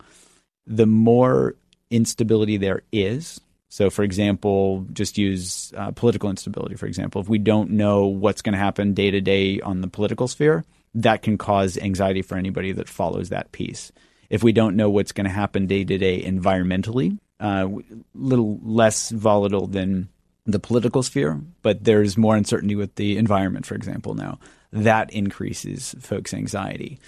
The more instability there is, so for example, just use uh, political instability. For example, if we don't know what's going to happen day to day on the political sphere, that can cause anxiety for anybody that follows that piece. If we don't know what's going to happen day to day environmentally, a uh, little less volatile than the political sphere, but there's more uncertainty with the environment, for example, now. That increases folks' anxiety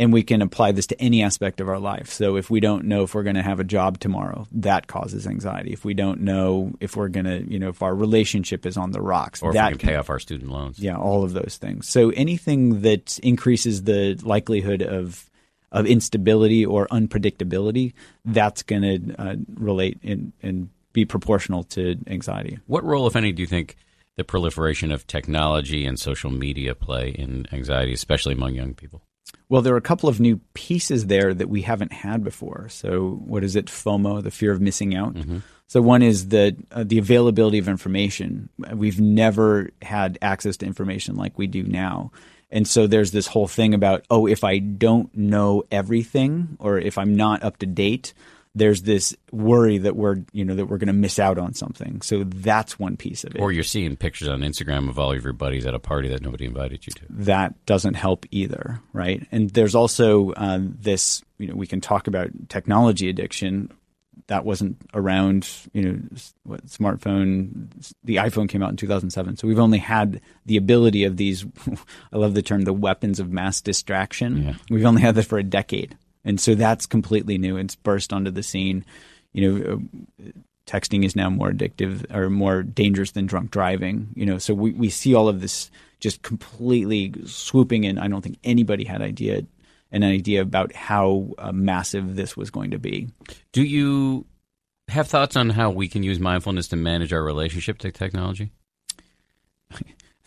and we can apply this to any aspect of our life. So if we don't know if we're going to have a job tomorrow, that causes anxiety. If we don't know if we're going to, you know, if our relationship is on the rocks, or that can, can pay off our student loans. Yeah, all of those things. So anything that increases the likelihood of of instability or unpredictability, that's going to uh, relate in, and be proportional to anxiety. What role, if any, do you think the proliferation of technology and social media play in anxiety, especially among young people? Well, there are a couple of new pieces there that we haven't had before. So, what is it? FOMO, the fear of missing out. Mm-hmm. So, one is the uh, the availability of information. We've never had access to information like we do now. And so there's this whole thing about, oh, if I don't know everything or if I'm not up to date, there's this worry that we're you know that we're going to miss out on something. So that's one piece of it. Or you're seeing pictures on Instagram of all of your buddies at a party that nobody invited you to. That doesn't help either, right? And there's also uh, this you know we can talk about technology addiction. That wasn't around, you know, what smartphone. The iPhone came out in 2007, so we've only had the ability of these. I love the term, the weapons of mass distraction. Yeah. We've only had that for a decade and so that's completely new. It's burst onto the scene. You know, uh, texting is now more addictive or more dangerous than drunk driving. You know, so we, we see all of this just completely swooping in. I don't think anybody had idea an idea about how uh, massive this was going to be. Do you have thoughts on how we can use mindfulness to manage our relationship to technology?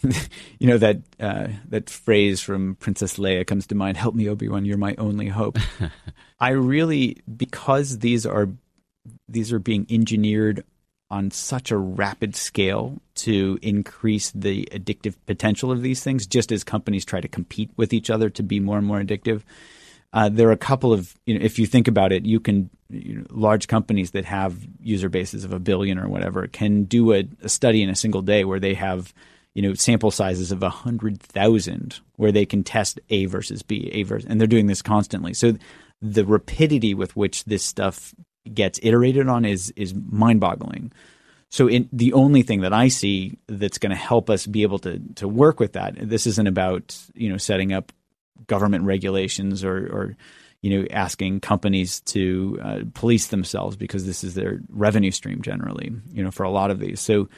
you know that uh, that phrase from Princess Leia comes to mind. Help me, Obi Wan. You're my only hope. I really because these are these are being engineered on such a rapid scale to increase the addictive potential of these things, just as companies try to compete with each other to be more and more addictive. Uh, there are a couple of, you know, if you think about it, you can, you know, large companies that have user bases of a billion or whatever can do a, a study in a single day where they have you know sample sizes of 100,000 where they can test A versus B, A versus and they're doing this constantly. So the rapidity with which this stuff gets iterated on is is mind-boggling. so in, the only thing that I see that's going to help us be able to to work with that, this isn't about you know setting up government regulations or, or you know asking companies to uh, police themselves because this is their revenue stream generally. You know, for a lot of these, so.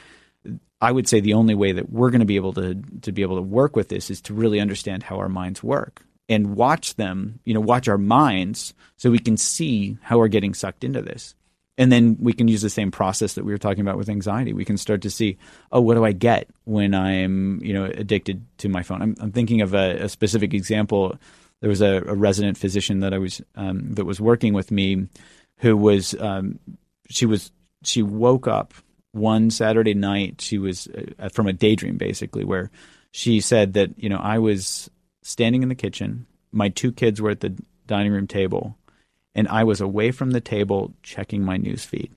I would say the only way that we're going to be able to to be able to work with this is to really understand how our minds work and watch them, you know, watch our minds so we can see how we're getting sucked into this and then we can use the same process that we were talking about with anxiety. We can start to see, oh, what do I get when I'm, you know, addicted to my phone? I'm, I'm thinking of a, a, specific example. There was a, a resident physician that I was um, that was working with me, who was um, she was she woke up one Saturday night. She was uh, from a daydream, basically, where she said that you know I was standing in the kitchen. My two kids were at the dining room table and I was away from the table checking my news feed.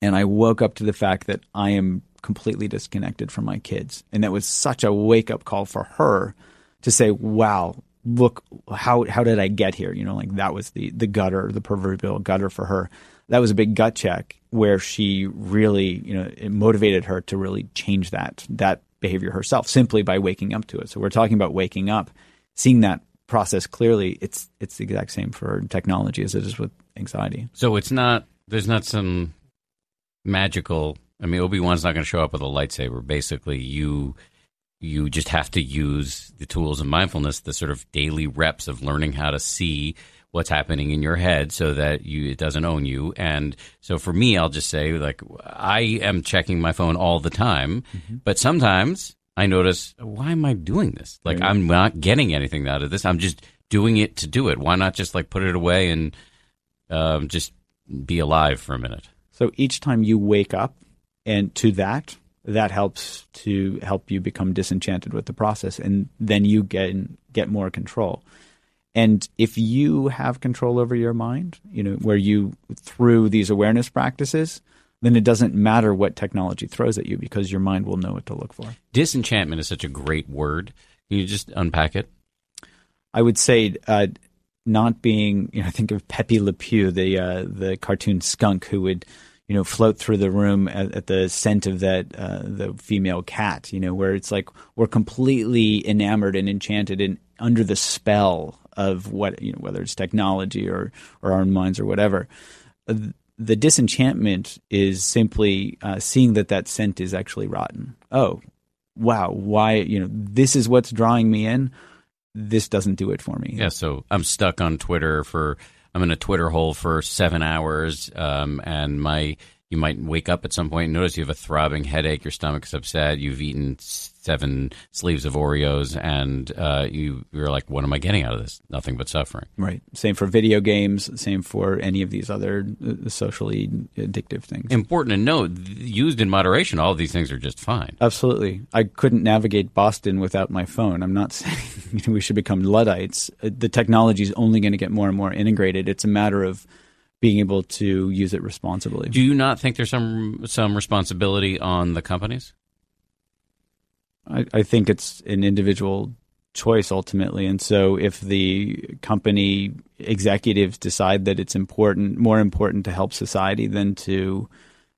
And I woke up to the fact that I am completely disconnected from my kids. And that was such a wake up call for her to say, wow, look, how, how did I get here? You know, like that was the, the gutter, the proverbial gutter for her. That was a big gut check where she really, you know, it motivated her to really change that, that behavior herself simply by waking up to it. So we're talking about waking up, seeing that process clearly, it's it's the exact same for technology as it is with anxiety. So it's not there's not some magical. I mean, Obi Wan's not going to show up with a lightsaber. Basically, you you just have to use the tools of mindfulness, the sort of daily reps of learning how to see what's happening in your head so that you it doesn't own you. And so for me, I'll just say like I am checking my phone all the time, mm-hmm. but sometimes I notice, why am I doing this? Like, right. I'm not getting anything out of this. I'm just doing it to do it. Why not just like put it away and um, just be alive for a minute? So each time you wake up and to that, that helps to help you become disenchanted with the process, and then you get get more control. And if you have control over your mind, you know, where you through these awareness practices, then it doesn't matter what technology throws at you because your mind will know what to look for. Disenchantment is such a great word. Can you just unpack it? I would say uh, not being, you know, I think of Pepe Le Pew, the uh, the cartoon skunk who would, you know, float through the room at, at the scent of that uh, the female cat. You know, where it's like we're completely enamored and enchanted and under the spell of what you know, whether it's technology or or our minds or whatever uh, the disenchantment is simply uh, seeing that that scent is actually rotten. Oh, wow! Why you know this is what's drawing me in. This doesn't do it for me. Yeah, so I'm stuck on Twitter for I'm in a Twitter hole for seven hours, um, and my you might wake up at some point and notice you have a throbbing headache, your stomach's upset, you've eaten seven sleeves of Oreos, and uh, you, you're like, what am I getting out of this? Nothing but suffering. Right. Same for video games, same for any of these other uh, socially addictive things. Important to note, used in moderation, all of these things are just fine. Absolutely. I couldn't navigate Boston without my phone. I'm not saying we should become Luddites. Uh, the technology is only going to get more and more integrated. It's a matter of being able to use it responsibly. Do you not think there's some some responsibility on the companies? I, I think it's an individual choice ultimately, and so if the company executives decide that it's important, more important to help society than to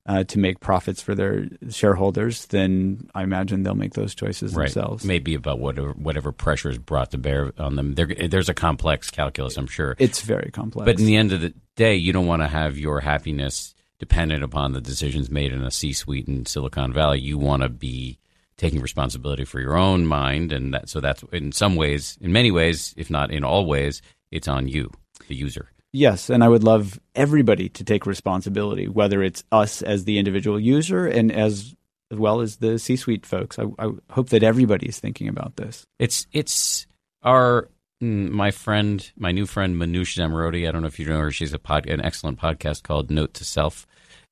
uh, to make profits for their shareholders, then I imagine they'll make those choices right. themselves. Maybe about whatever whatever pressure is brought to bear on them. There, there's a complex calculus, I'm sure. It's very complex. But in the end of the day, you don't want to have your happiness dependent upon the decisions made in a C-suite in Silicon Valley. You want to be taking responsibility for your own mind, and that so that's in some ways, in many ways, if not in all ways, it's on you, the user. Yes, and I would love everybody to take responsibility, whether it's us as the individual user and as as well as the C-suite folks. I, I hope that everybody is thinking about this. It's it's our mm, my friend, my new friend Manoush Zomorodi. I don't know if you know her. She's a pod, an excellent podcast called Note to Self,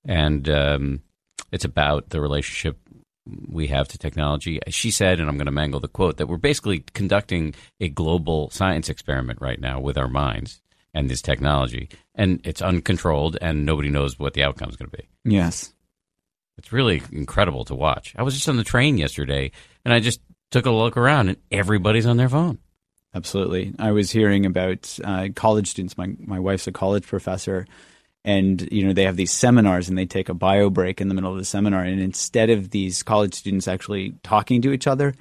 and um, it's about the relationship we have to technology. She said, and I'm going to mangle the quote, that we're basically conducting a global science experiment right now with our minds and this technology, and it's uncontrolled, and nobody knows what the outcome is going to be. Yes, it's really incredible to watch. I was just on the train yesterday, and I just took a look around, and everybody's on their phone. Absolutely, I was hearing about uh, college students. My my wife's a college professor, and you know they have these seminars and they take a bio break in the middle of the seminar. And instead of these college students actually talking to each other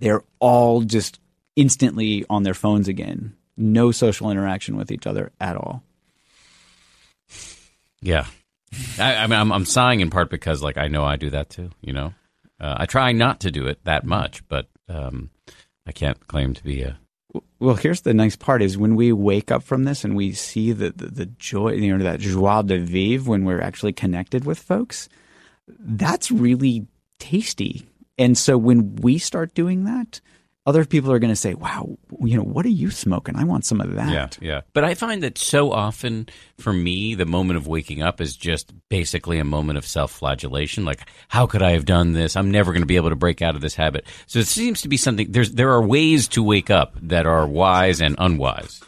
they're all just instantly on their phones again. No social interaction with each other at all. Yeah. I, I mean I'm, I'm sighing in part because like i know i do that too you know? Uh, i try not to do it that much but um, i can't claim to be a well, here's the nice part: is when we wake up from this and we see the, the, the joy, you know, that joie de vivre when we're actually connected with folks. That's really tasty. And so when we start doing that, other people are going to say, "Wow, you know, what are you smoking? I want some of that." Yeah, yeah. But I find that so often for me, the moment of waking up is just basically a moment of self-flagellation. Like, how could I have done this? I'm never going to be able to break out of this habit. So it seems to be something. There's there are ways to wake up that are wise and unwise.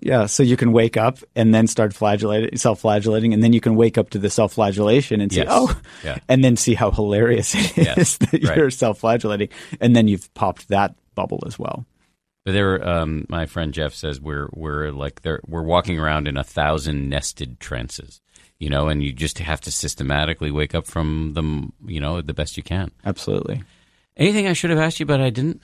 Yeah, so you can wake up and then start flagellating, self-flagellating, and then you can wake up to the self-flagellation and say, Yes. "Oh," Yeah. and then see how hilarious it is Yes, that right. you're self-flagellating, and then you've popped that bubble as well. But there, um, my friend Jeff says we're we're like there we're walking around in a thousand nested trances, you know, and you just have to systematically wake up from them, you know, the best you can. Absolutely. Anything I should have asked you, but I didn't.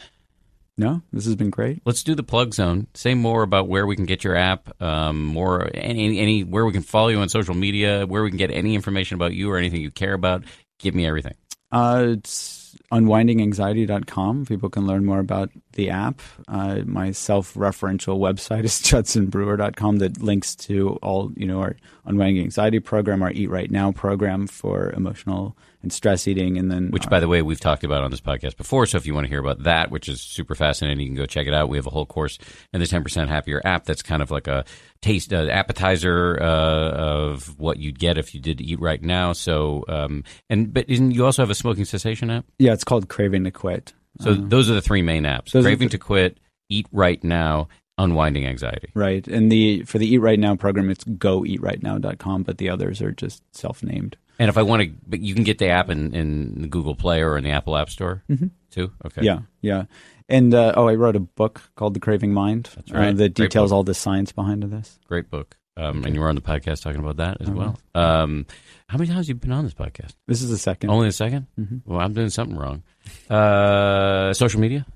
No, this has been great. Let's do the plug zone. Say more about where we can get your app, um, more any, any where we can follow you on social media, where we can get any information about you or anything you care about. Give me everything. Uh, it's unwindinganxiety.com. People can learn more about the app. Uh, my self-referential website is judsonbrewer.com that links to all, you know, our Unwinding Anxiety program, our Eat Right Now program for emotional and stress eating, and then Which, by the way, we've talked about on this podcast before. So if you want to hear about that, which is super fascinating, you can go check it out. We have a whole course in the 10% Happier app that's kind of like a taste, uh, appetizer uh, of what you'd get if you did eat right now. So, um, and but isn't, you also have a smoking cessation app. yeah, it's called Craving to Quit. So those are the three main apps: Craving the- to Quit, Eat Right Now, Unwinding Anxiety. Right. And the for the Eat Right Now program, it's goeatrightnow.com, but the others are just self-named. And if I want to, but you can get the app in, in the Google Play or in the Apple App Store too. Okay. Yeah, yeah. And uh, oh, I wrote a book called The Craving Mind That's right. uh, that Great details book. all the science behind this. Great book. Um, And you were on the podcast talking about that as well. Um, how many times have you been on this podcast? This is the second. Only a 2nd Well, I'm doing something wrong. Uh, social media?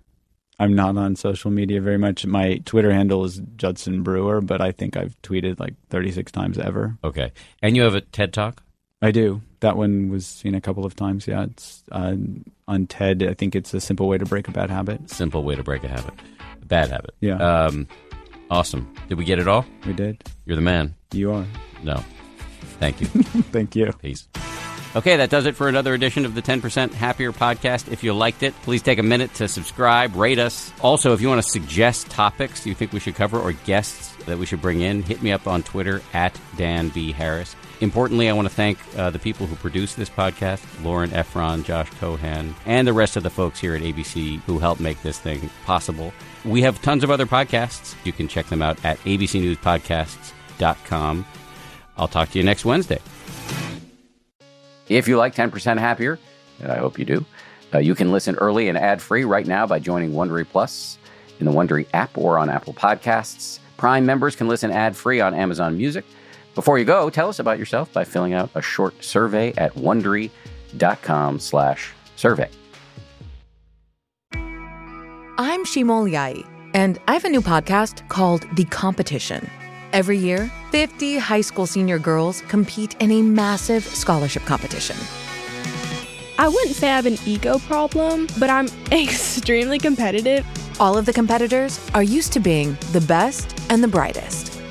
I'm not on social media very much. My Twitter handle is Judson Brewer, but I think I've tweeted like 36 times ever. Okay. And you have a TED Talk? I do. That one was seen a couple of times. Yeah, it's uh, on TED. I think it's a simple way to break a bad habit. Simple way to break a habit. A bad habit. Yeah. Um, awesome. Did we get it all? We did. You're the man. You are. No. Thank you. Thank you. Peace. Okay, that does it for another edition of the 10% Happier podcast. If you liked it, please take a minute to subscribe, rate us. Also, if you want to suggest topics you think we should cover or guests that we should bring in, hit me up on Twitter at Dan B. Harris. Importantly, I want to thank uh, the people who produce this podcast Lauren Efron, Josh Cohan, and the rest of the folks here at ABC who help make this thing possible. We have tons of other podcasts. You can check them out at abcnewspodcasts.com. I'll talk to you next Wednesday. If you like 10% Happier, and I hope you do, uh, you can listen early and ad free right now by joining Wondery Plus in the Wondery app or on Apple Podcasts. Prime members can listen ad free on Amazon Music. Before you go, tell us about yourself by filling out a short survey at wondery.com slash survey. I'm Shimol Yai, and I have a new podcast called The Competition. Every year, 50 high school senior girls compete in a massive scholarship competition. I wouldn't say I have an ego problem, but I'm extremely competitive. All of the competitors are used to being the best and the brightest,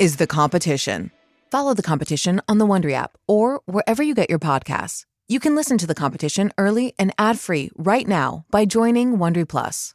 is The Competition. Follow The Competition on the Wondery app or wherever you get your podcasts. You can listen to The Competition early and ad-free right now by joining Wondery Plus.